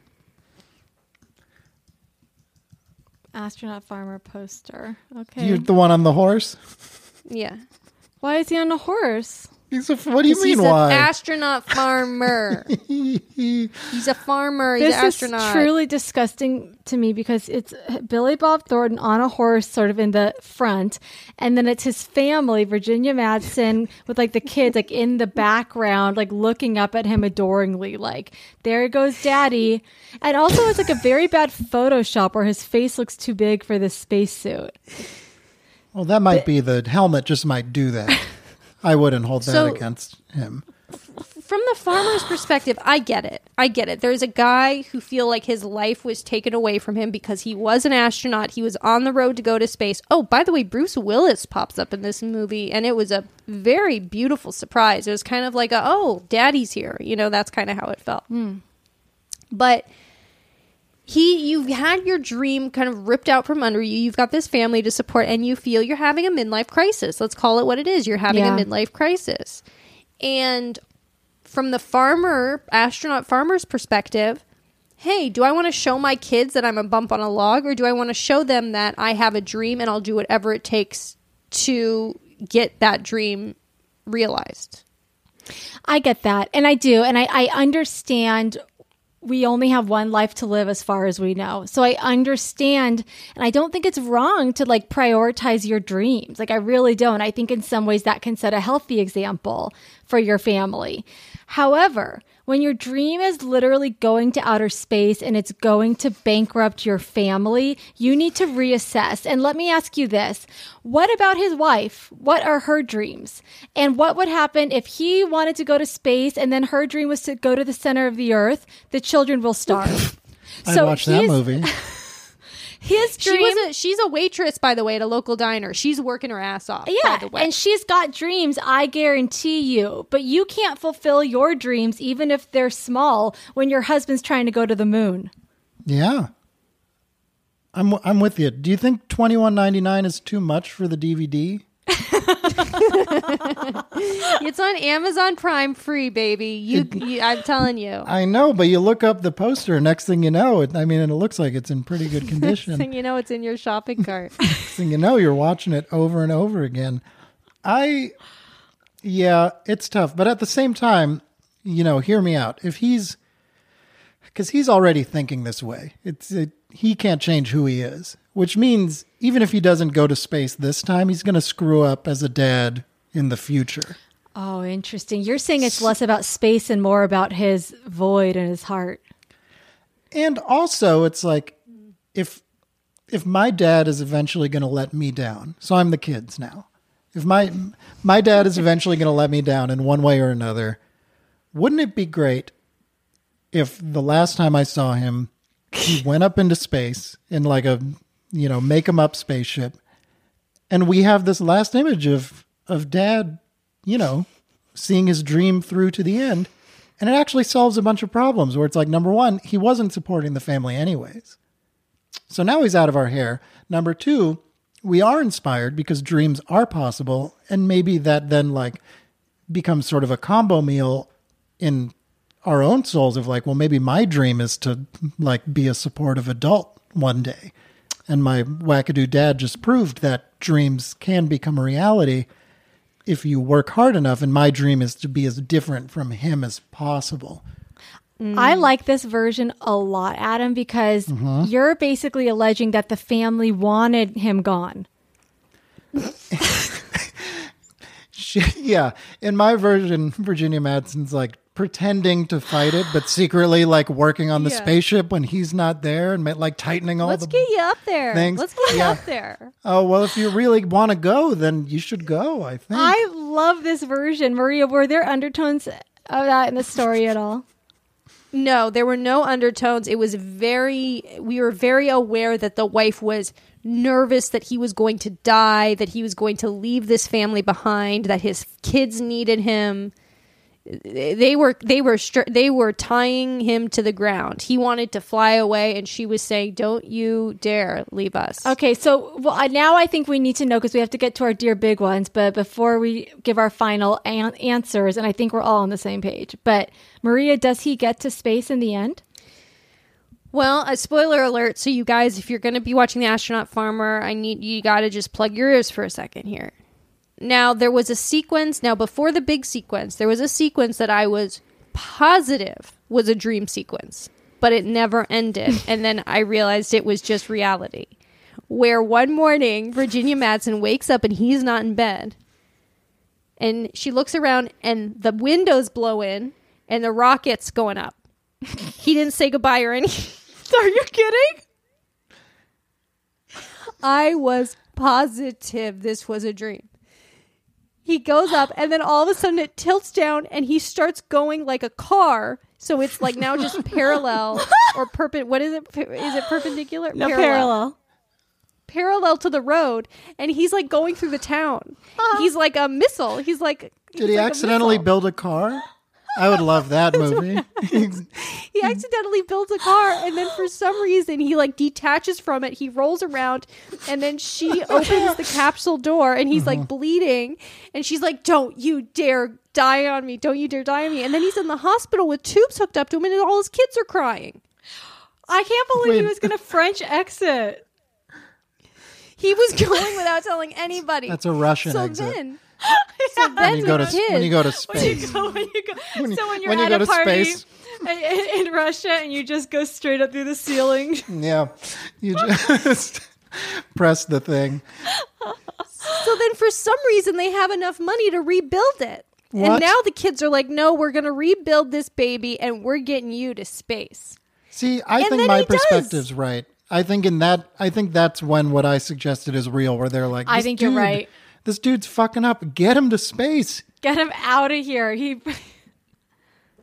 Astronaut farmer poster. Okay. you're the one on the horse? Yeah, Why is he on a horse? He's a, what do you 'Cause mean he's why? an astronaut farmer. [LAUGHS] he's a farmer. He's this an astronaut. is truly disgusting to me because it's Billy Bob Thornton on a horse, sort of in the front, and then it's his family, Virginia Madsen, with like the kids, like in the background, like looking up at him adoringly, like there goes Daddy. And also, it's like a very bad Photoshop where his face looks too big for this spacesuit. Well, that might be the helmet. Just might do that. [LAUGHS] I wouldn't hold that So- against him. from the farmer's perspective, I get it. I get it. There's a guy who feel like his life was taken away from him because he was an astronaut. He was on the road to go to space. Oh, by the way, Bruce Willis pops up in this movie, and it was a very beautiful surprise. It was kind of like a oh, daddy's here. You know, that's kind of how it felt. Hmm. But he you've had your dream kind of ripped out from under you you've got this family to support and you feel you're having a midlife crisis let's call it what it is you're having Yeah. a midlife crisis and from the farmer astronaut farmer's perspective hey do i want to show my kids that i'm a bump on a log or do i want to show them that i have a dream and i'll do whatever it takes to get that dream realized I get that. And I do. And I, I understand we only have one life to live as far as we know. So I understand. And I don't think it's wrong to like prioritize your dreams. Like, I really don't. I think in some ways that can set a healthy example for your family. However, when your dream is literally going to outer space and it's going to bankrupt your family, you need to reassess. And let me ask you this what about his wife? What are her dreams? And what would happen if he wanted to go to space and then her dream was to go to the center of the earth? The children will starve. [LAUGHS] I'd watch that movie. [LAUGHS] His dream. she was a she's a waitress by the way at a local diner she's working her ass off by Yeah, the way. and she's got dreams, I guarantee you. But you can't fulfill your dreams, even if they're small, when your husband's trying to go to the moon. Yeah. I'm I'm with you. Do you think twenty one ninety nine is too much for the DVD? [LAUGHS] [LAUGHS] It's on Amazon Prime free, baby. You, you I'm telling you. I know, but you look up the poster. Next thing you know, it, I mean, and it looks like it's in pretty good [LAUGHS] condition. Thing you know, it's in your shopping [LAUGHS] cart. Next thing you know, you're watching it over and over again. I, yeah, it's tough, but at the same time, you know, hear me out. If he's, because he's already thinking this way, it's it, he can't change who he is, which means even if he doesn't go to space this time, he's going to screw up as a dad in the future. Oh, interesting. You're saying it's less about space and more about his void in his heart. And also, it's like if if my dad is eventually going to let me down, so I'm the kids now. If my my dad is eventually going to let me down in one way or another, wouldn't it be great if the last time I saw him, he went up into space in like a you know make him up spaceship, and we have this last image of of dad, you know, seeing his dream through to the end. And it actually solves a bunch of problems where it's like, number one, he wasn't supporting the family anyways. So now he's out of our hair. Number two, we are inspired because dreams are possible. And maybe that then like becomes sort of a combo meal in our own souls of like, well, maybe my dream is to like be a supportive adult one day. And my wackadoo dad just proved that dreams can become a reality if you work hard enough. And my dream is to be as different from him as possible. I like this version a lot, Adam, because mm-hmm. you're basically alleging that the family wanted him gone. [LAUGHS] She, [LAUGHS] yeah, in my version, Virginia Madsen's like pretending to fight it, but secretly like working on the Yeah. spaceship when he's not there and like tightening all. Let's the. get you up there. things. Let's get you Yeah. up there. Oh well, if you really want to go, then you should go. I think. I love this version. Maria, were there undertones of that in the story at all? No, there were no undertones. It was very, we were very aware that the wife was nervous that he was going to die, that he was going to leave this family behind, that his kids needed him. They were they were str- they were tying him to the ground. He wanted to fly away, and she was saying, "Don't you dare leave us." Okay, so well, I- now I think we need to know because we have to get to our dear big ones. But before we give our final an- answers, and I think we're all on the same page. But Maria, does he get to space in the end? Well, a spoiler alert. So, you guys, if you're going to be watching The Astronaut Farmer, I need you got to just plug your ears for a second here. Now, there was a sequence. Now, before the big sequence, there was a sequence that I was positive was a dream sequence, but it never ended. [LAUGHS] and then I realized it was just reality. Where one morning, Virginia Madsen wakes up and he's not in bed. And she looks around and the windows blow in and the rocket's going up. [LAUGHS] he didn't say goodbye or anything. [LAUGHS] Are you kidding? I was positive this was a dream. He goes up, and then all of a sudden it tilts down, and he starts going like a car. So it's like now just [LAUGHS] parallel or perpen. What is it? Is it perpendicular? No parallel. Parallel to the road, and he's like going through the town. Uh-huh. He's like a missile. He's like. Did he accidentally build a car? I would love that movie. [LAUGHS] he accidentally builds a car and then for some reason he like detaches from it. He rolls around and then she [LAUGHS] opens the capsule door and he's like mm-hmm. bleeding. And she's like don't you dare die on me. Don't you dare die on me. And then he's in the hospital with tubes hooked up to him and all his kids are crying. I can't believe he was going to French exit. he was [LAUGHS] going without telling anybody. That's a Russian so exit. then so then when you go to kids when you go to When you space. go, when you go, When you- so when you're when you at go a to party space. in, in Russia and you just go straight up through the ceiling. Yeah, you just [LAUGHS] press the thing. So then, for some reason, they have enough money to rebuild it. And now the kids are like, no, we're going to rebuild this baby and we're getting you to space. See, I And think my he does. perspective's right. I think in that, I think that's when what I suggested is real, where they're like, I "This think you're right. This dude's fucking up. Get him to space. Get him out of here. He [LAUGHS]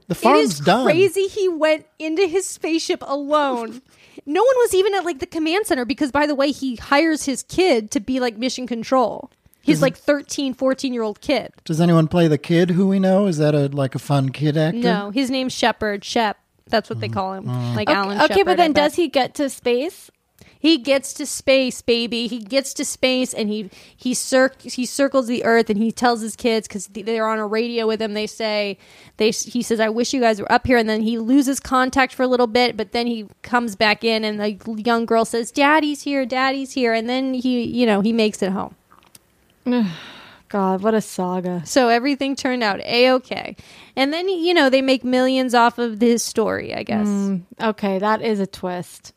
The it farm's is done. crazy he went into his spaceship alone. [LAUGHS] no one was even at like the command center because, by the way, he hires his kid to be like mission control. He's like 13, 14 year old kid. Does anyone play the kid who we know? Is that a like a fun kid actor? No, his name's Shepard. Shep. That's what they mm. call him. Mm. Like Alan okay, Shepard, but then does he get to space? He gets to space, baby. He gets to space, and he he cir- he circles the Earth, and he tells his kids because they're on a radio with him. They say they he says, "I wish you guys were up here," and then he loses contact for a little bit, but then he comes back in, and the young girl says, "Daddy's here, Daddy's here," and then he you know he makes it home. [SIGHS] God, what a saga. So everything turned out a okay, and then you know they make millions off of this story. I guess. Mm, okay, that is a twist.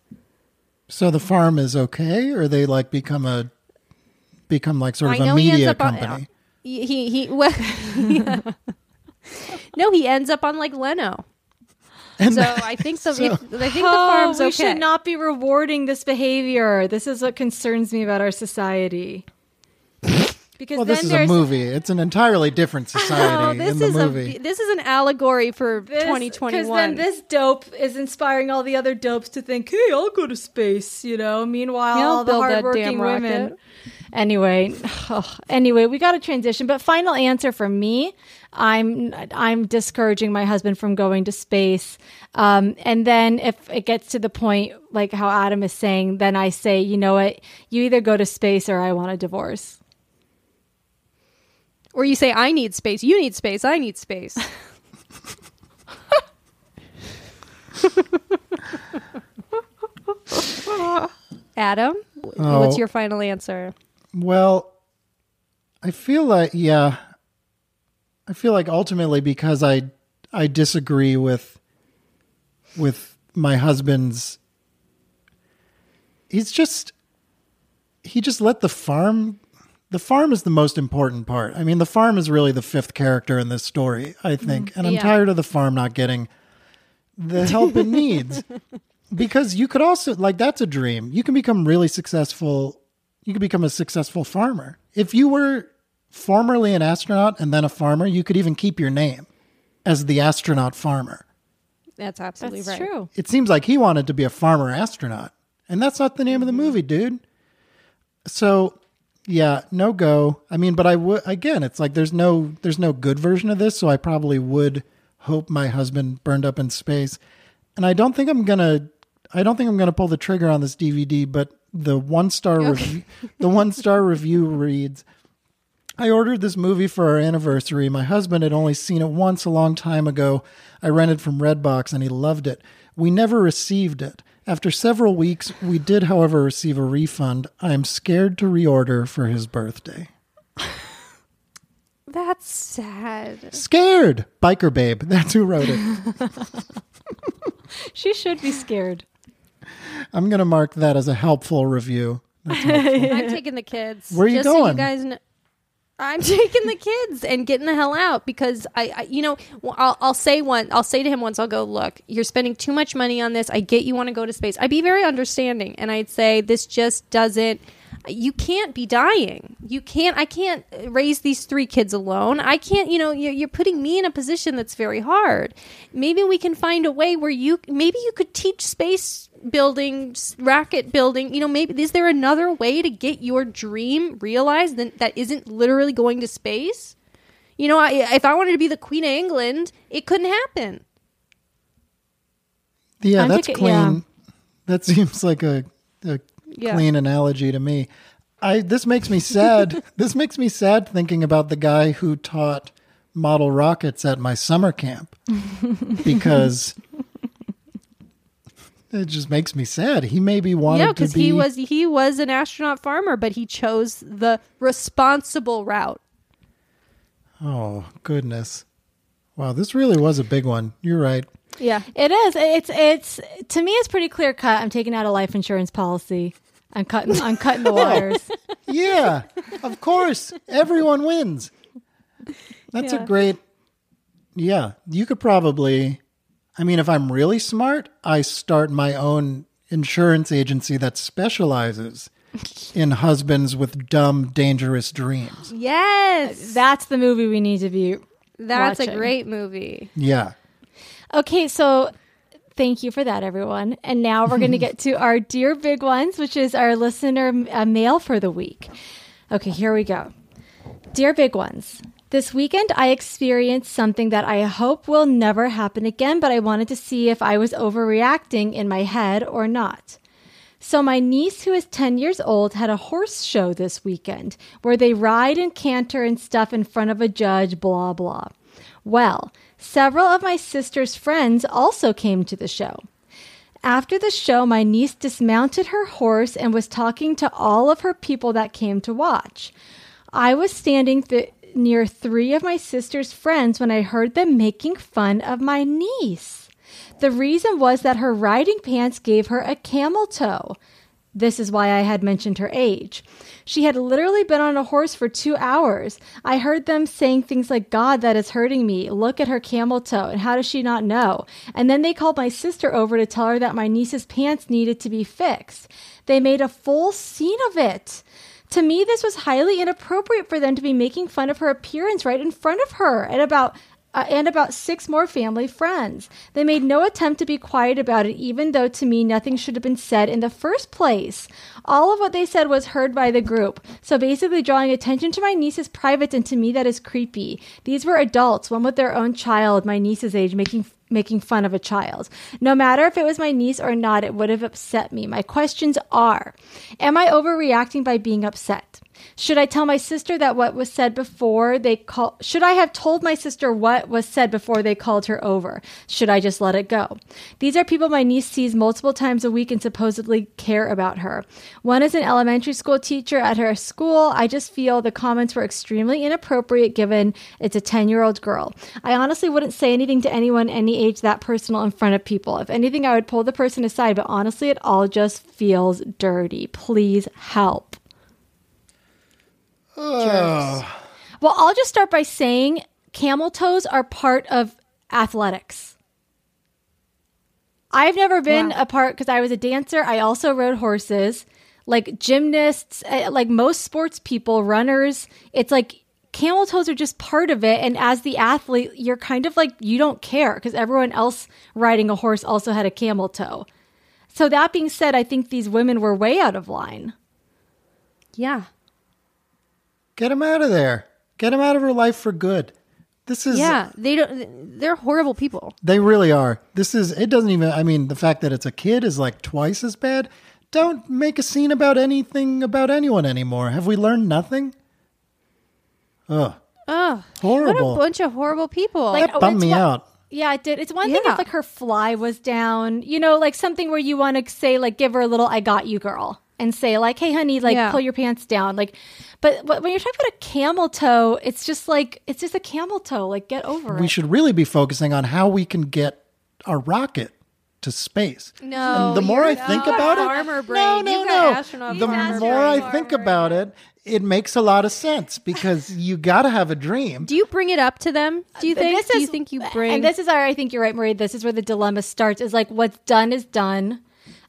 So the farm is okay, or they like become a become like sort of a know he ends media up on- company. he he, he well, [LAUGHS] no, he ends up on like Leno. And So I think the [LAUGHS] So- if, I think the oh, farm's we should not be rewarding this behavior. This is what concerns me about our society. Because well, then this is a movie. It's an entirely different Oh, society this in the is movie. a this is an allegory for this- 'cause 2021. then this dope is inspiring all the other dopes to think, "Hey, I'll go to space." You know. Meanwhile, He'll all the hardworking women. rocket. Anyway, [SIGHS] anyway, we got to transition. But final answer for me, I'm I'm discouraging my husband from going to space. Um, and then if it gets to the point like how Adam is saying, then I say, you know what, you either go to space or I want a divorce. Or you say I need space, you need space, I need space. [LAUGHS] Adam, w- what's Oh. your final answer? Well, I feel like yeah, I feel like ultimately because I I disagree with with my husband's. He's just he just let the farm. The farm is the most important part. I mean, the farm is really the fifth character in this story, I mm-hmm. think, and I'm Yeah. tired of the farm not getting the help it [LAUGHS] needs. Because you could also like that's a dream. You can become really successful. You could become a successful farmer. If you were formerly an astronaut and then a farmer, you could even keep your name as the astronaut farmer. That's absolutely That's right. true. It seems like he wanted to be a farmer astronaut, and that's not the name of the mm-hmm. movie, dude. So, yeah, no go. I mean, but I would again. It's like there's no there's no good version of this, so I probably would hope my husband burned up in space. And I don't think I'm gonna. I don't think I'm gonna pull the trigger on this DVD. But the one star review, the one star [LAUGHS] review reads. I ordered this movie for our anniversary. My husband had only seen it once a long time ago. I rented from Redbox and he loved it. We never received it. After several weeks, we did, however, receive a refund. I am scared to reorder for his birthday. [LAUGHS] That's sad. Scared! Biker Babe. That's who wrote it. [LAUGHS] She should be scared. I'm going to mark that as a helpful review. [LAUGHS] I'm taking the kids. Where are you just So going? you guys know. I'm taking the kids and getting the hell out because I, I you know, I'll, I'll say one, I'll say to him once, I'll go, look, you're spending too much money on this. I get you want to go to space. I'd be very understanding, and I'd say this just doesn't. you can't be dying. You can't. I can't raise these three kids alone. I can't. You know, you're, you're putting me in a position that's very hard. Maybe we can find a way where you. Maybe you could teach space building, rocket building. You know, maybe is there another way to get your dream realized than, that isn't literally going to space? You know, I, if I wanted to be the Queen of England, it couldn't happen. Yeah, I'm that's thinking- clean. yeah. That [LAUGHS] seems like a, a Yeah. clean analogy to me. I this makes me sad. [LAUGHS] this makes me sad thinking about the guy who taught model rockets at my summer camp [LAUGHS] because it just makes me sad. He maybe wanted Yeah, to because be he was he was an astronaut farmer, but he chose the responsible route. Oh, goodness. Wow, this really was a big one. You're right. Yeah. It is. It's it's to me it's pretty clear cut. I'm taking out a life insurance policy. I'm cutting I'm cutting the [LAUGHS] oh, wires. Yeah, of course. Everyone wins. That's Yeah. a great. Yeah, you could probably. I mean, if I'm really smart, I start my own insurance agency that specializes [LAUGHS] in husbands with dumb, dangerous dreams. Yes. That's the movie we need to be That's a great movie. Yeah. Okay, so thank you for that, everyone. And now we're going [LAUGHS] to get to our Dear Big Ones, which is our listener uh, mail for the week. Okay, here we go. Dear Big Ones, this weekend I experienced something that I hope will never happen again, but I wanted to see if I was overreacting in my head or not. So, my niece, who is 10 years old, had a horse show this weekend where they ride and canter and stuff in front of a judge, blah, blah. Well, several of my sister's friends also came to the show. After the show, my niece dismounted her horse and was talking to all of her people that came to watch. I was standing th- near three of my sister's friends when I heard them making fun of my niece. The reason was that her riding pants gave her a camel toe. This is why I had mentioned her age. She had literally been on a horse for two hours. I heard them saying things like, God, that is hurting me. Look at her camel toe. And how does she not know? And then they called my sister over to tell her that my niece's pants needed to be fixed. They made a full scene of it. To me, this was highly inappropriate for them to be making fun of her appearance right in front of her and about uh, and about six more family friends. They made no attempt to be quiet about it, even though to me nothing should have been said in the first place. All of what they said was heard by the group, so basically drawing attention to my niece's is private, and to me that is creepy. These were adults, one with their own child, my niece's age, making making fun of a child. No matter if it was my niece or not, it would have upset me. My questions are Am I overreacting by being upset? Should I tell my sister that what was said before they call should I have told my sister what was said before they called her over? Should I just let it go? These are people my niece sees multiple times a week and supposedly care about her. One is an elementary school teacher at her school. I just feel the comments were extremely inappropriate given it's a 10-year-old girl. I honestly wouldn't say anything to anyone any age that personal in front of people. If anything, I would pull the person aside, but honestly, it all just feels dirty. Please help. Well, I'll just start by saying camel toes are part of athletics. I've never been Wow. a part because I was a dancer. I also rode horses. Like gymnasts, eh, like most sports people, runners, it's like camel toes are just part of it. And as the athlete, you're kind of like, you don't care because everyone else riding a horse also had a camel toe. So, that being said, I think these women were way out of line. Yeah. Get him out of there. Get him out of her life for good. This is Yeah. They don't they're horrible people. They really are. This is it doesn't even I mean the fact that it's a kid is like twice as bad. Don't make a scene about anything about anyone anymore. Have we learned nothing? Ugh. Ugh. Horrible. What a bunch of horrible people. Like, that oh, bummed me one- out. Yeah, it did. It's one thing Yeah. if like her fly was down, you know, like something where you want to say like give her a little "I got you, girl," and say like, "Hey, honey, like Yeah. pull your pants down." Like, but wh- when you're talking about a camel toe, it's just like it's just a camel toe. Like, get over We it. We should really be focusing on how we can get a rocket to space. No, And the more you're I think about it, farmer brain. no, no, no. The more. I think about it, it makes a lot of sense because you got to have a dream. Do you bring it up to them? Do you think? this Do you is- think you bring? And this is where I think you're right, Marie. This is where the dilemma starts. Is like what's done is done.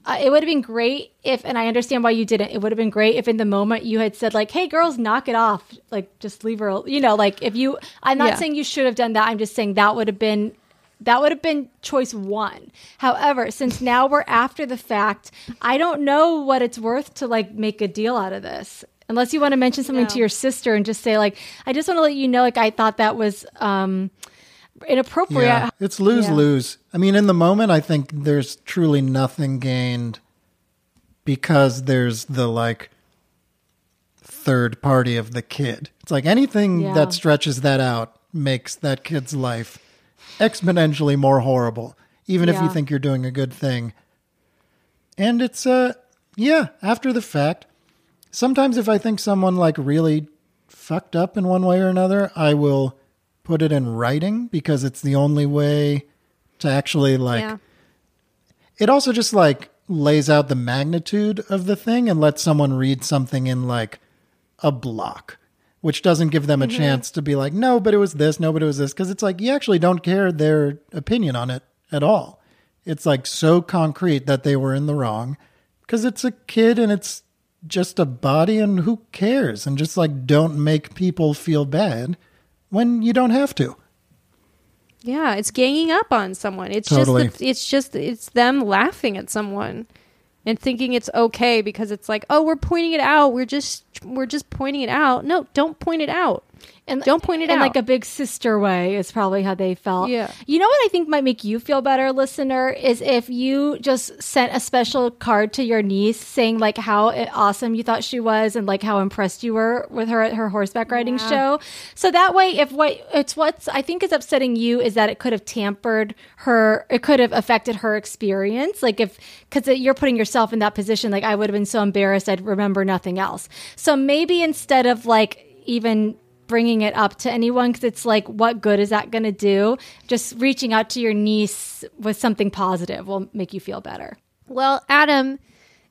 Uh, it would have been great if, and I understand why you didn't. It would have been great if in the moment you had said like, "Hey, girls, knock it off. Like, just leave her." You know, like if you. I'm not Yeah. saying you should have done that. I'm just saying that would have been. That would have been choice one. However, since now we're after the fact, I don't know what it's worth to like make a deal out of this. Unless you want to mention something to your sister and just say like, I just want to let you know, like I thought that was um inappropriate. Yeah, it's lose Yeah. lose. I mean, in the moment, I think there's truly nothing gained because there's the like third party of the kid. It's like anything Yeah. that stretches that out makes that kid's life exponentially more horrible, even if you think you're doing a good thing. And it's uh yeah, after the fact, sometimes if I think someone like really fucked up in one way or another, I will put it in writing because it's the only way to actually like yeah. it also just like lays out the magnitude of the thing and lets someone read something in like a block which doesn't give them a mm-hmm. chance to be like no but it was this no but it was this because it's like you actually don't care their opinion on it at all. It's like so concrete that they were in the wrong because it's a kid and it's just a body and who cares? And just like don't make people feel bad when you don't have to Yeah, it's ganging up on someone. It's Totally. just the, it's just it's them laughing at someone and thinking it's okay because it's like, "Oh, we're pointing it out. We're just we're just pointing it out." No, don't point it out. And Don't point it in out. like a big sister way is probably how they felt. Yeah. You know what I think might make you feel better, listener, is if you just sent a special card to your niece saying like how awesome you thought she was and like how impressed you were with her at her horseback riding show. So that way, if what it's what's I think is upsetting you is that it could have tampered her, it could have affected her experience. Like if because you're putting yourself in that position, like I would have been so embarrassed, I'd remember nothing else. So maybe instead of like even bringing it up to anyone because it's like what good is that going to do just reaching out to your niece with something positive will make you feel better Well, Adam,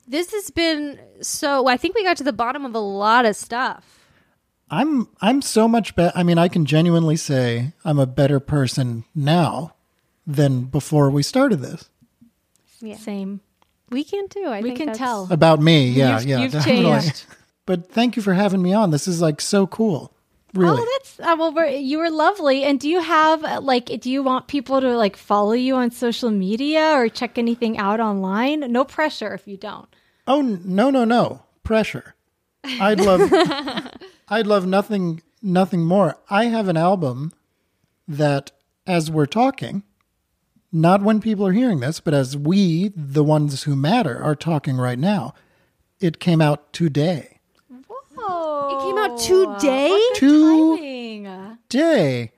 this has been so I think we got to the bottom of a lot of stuff. I'm I'm so much better. I mean, I can genuinely say I'm a better person now than before we started this. Yeah. same We can too. I we think can that's- tell About me, yeah, You've- yeah, you've definitely. changed. But thank you for having me on. This is like so cool. Really. Oh, that's uh, well. we're- You were lovely. And do you have uh, like? Do you want people to like follow you on social media or check anything out online? No pressure if you don't. Oh no, no, no. Pressure. I'd love [LAUGHS] I'd love nothing nothing more. I have an album that as we're talking, not when people are hearing this, but as we, the ones who matter, are talking right now, it came out today. Oh, It came out today? Today.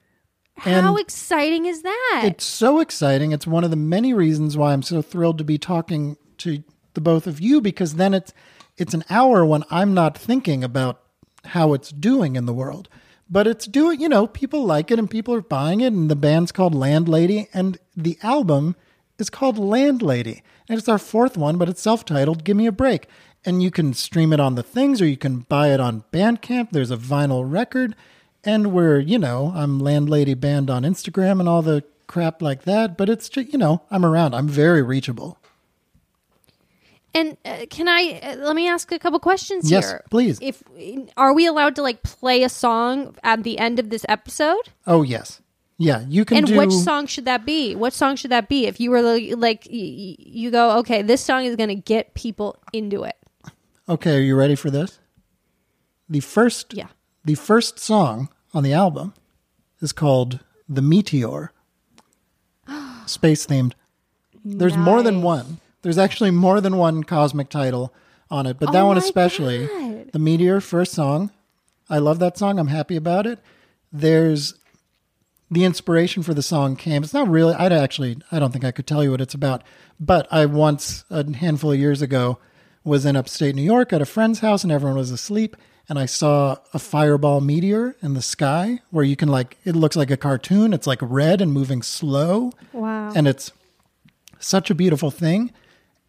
And How exciting is that? It's so exciting. It's one of the many reasons why I'm so thrilled to be talking to the both of you because then it's it's an hour when I'm not thinking about how it's doing in the world. But it's doing, you know, people like it and people are buying it and the band's called Landlady and the album is called Landlady. And it's our fourth one, but it's self-titled Give Me a Break. And you can stream it on the things or you can buy it on Bandcamp. There's a vinyl record and we're you know i'm landlady band on instagram and all the crap like that but it's just you know i'm around i'm very reachable and uh, can I uh, let me ask a couple questions Yes, here? please. If are we allowed to like play a song at the end of this episode? oh yes yeah you can and do which song should that be? What song should that be? If you were like, like y- y- you go, okay, this song is going to get people into it. Okay are you ready for this? The first Yeah. the first song on the album is called the meteor. [GASPS] Space themed. There's more than one. There's actually more than one cosmic title on it but that Oh one especially. God. the meteor first song. I love that song. I'm happy about it. There's the inspiration for the song came. It's not really i'd actually i don't think i could tell you what it's about but i once a handful of years ago was in upstate new york at a friend's house and everyone was asleep and i saw a fireball meteor in the sky where you can like it looks like a cartoon. It's like red and moving slow. Wow. and it's such a beautiful thing.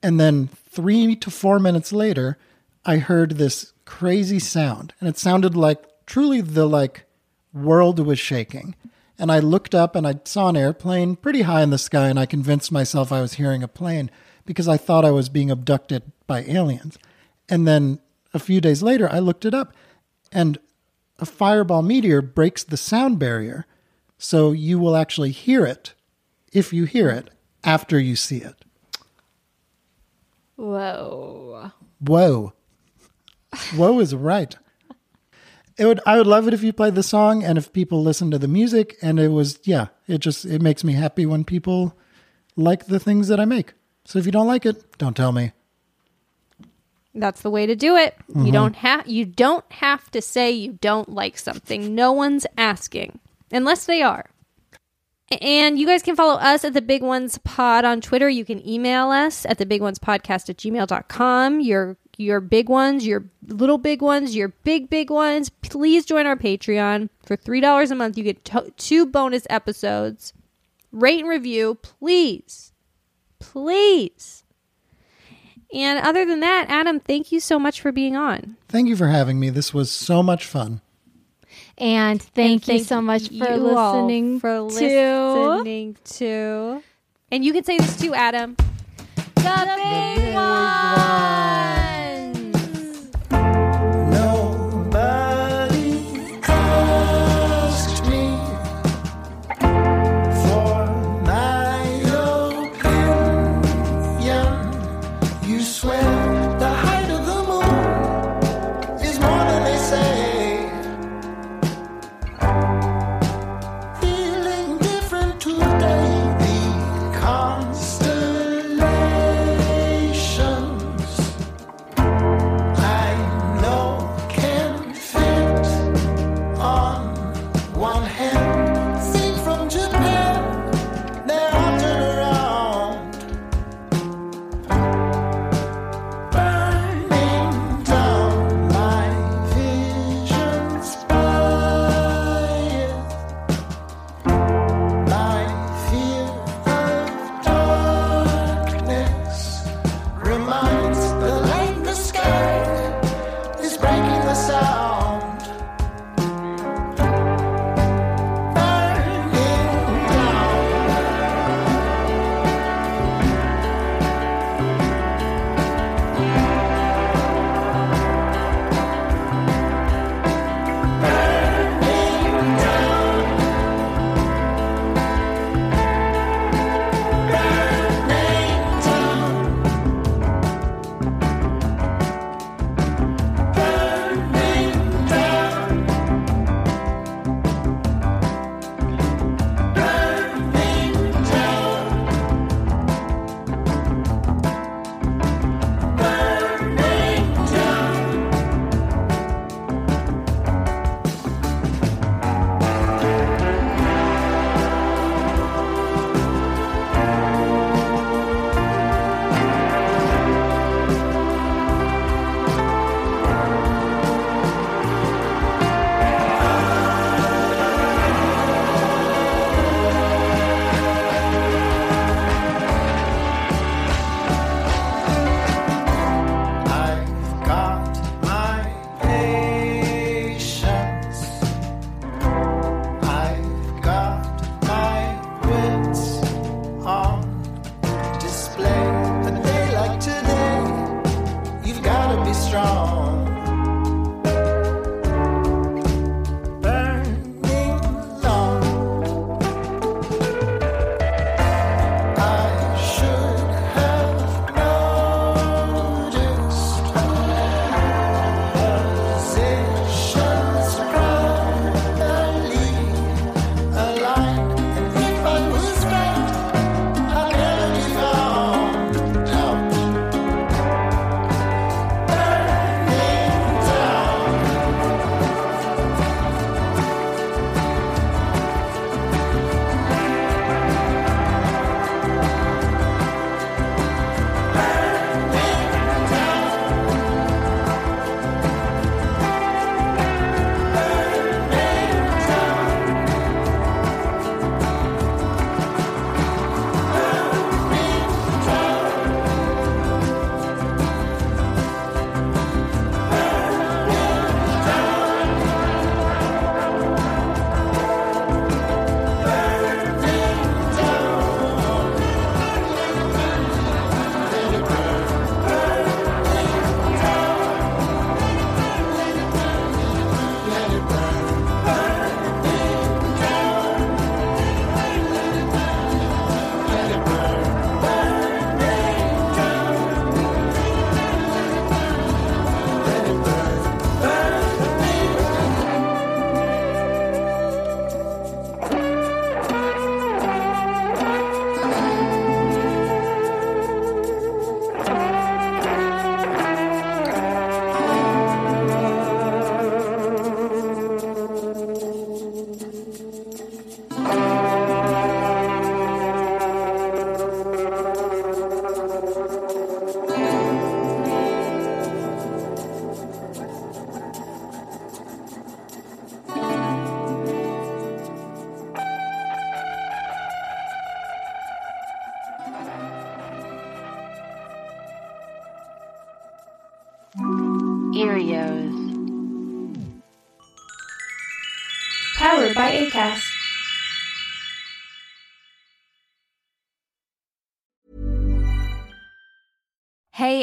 And then three to four minutes later i heard this crazy sound and it sounded like truly the like world was shaking. And i looked up and i saw an airplane pretty high in the sky and i convinced myself i was hearing a plane because I thought I was being abducted by aliens. And then a few days later, I looked it up, and a fireball meteor breaks the sound barrier. So you will actually hear it if you hear it after you see it. Whoa. Whoa. Whoa is right. It would I would love it if you played the song and if people listened to the music and it was yeah, it just it makes me happy when people like the things that I make. So if you don't like it, don't tell me. That's the way to do it. You mm-hmm. don't have you don't have to say you don't like something. No one's asking. Unless they are. And you guys can follow us at the Big Ones Pod on Twitter. You can email us at the Big Ones Podcast at gmail.com. Your your big ones, your little big ones, your big big ones. Please join our Patreon. For three dollars a month, you get to- two bonus episodes. Rate and review, please, please. And other than that, Adam, thank you so much for being on. Thank you for having me. This was so much fun. And thank, And you so much for you all listening for to listening to. And you can say this too, Adam. The big ones.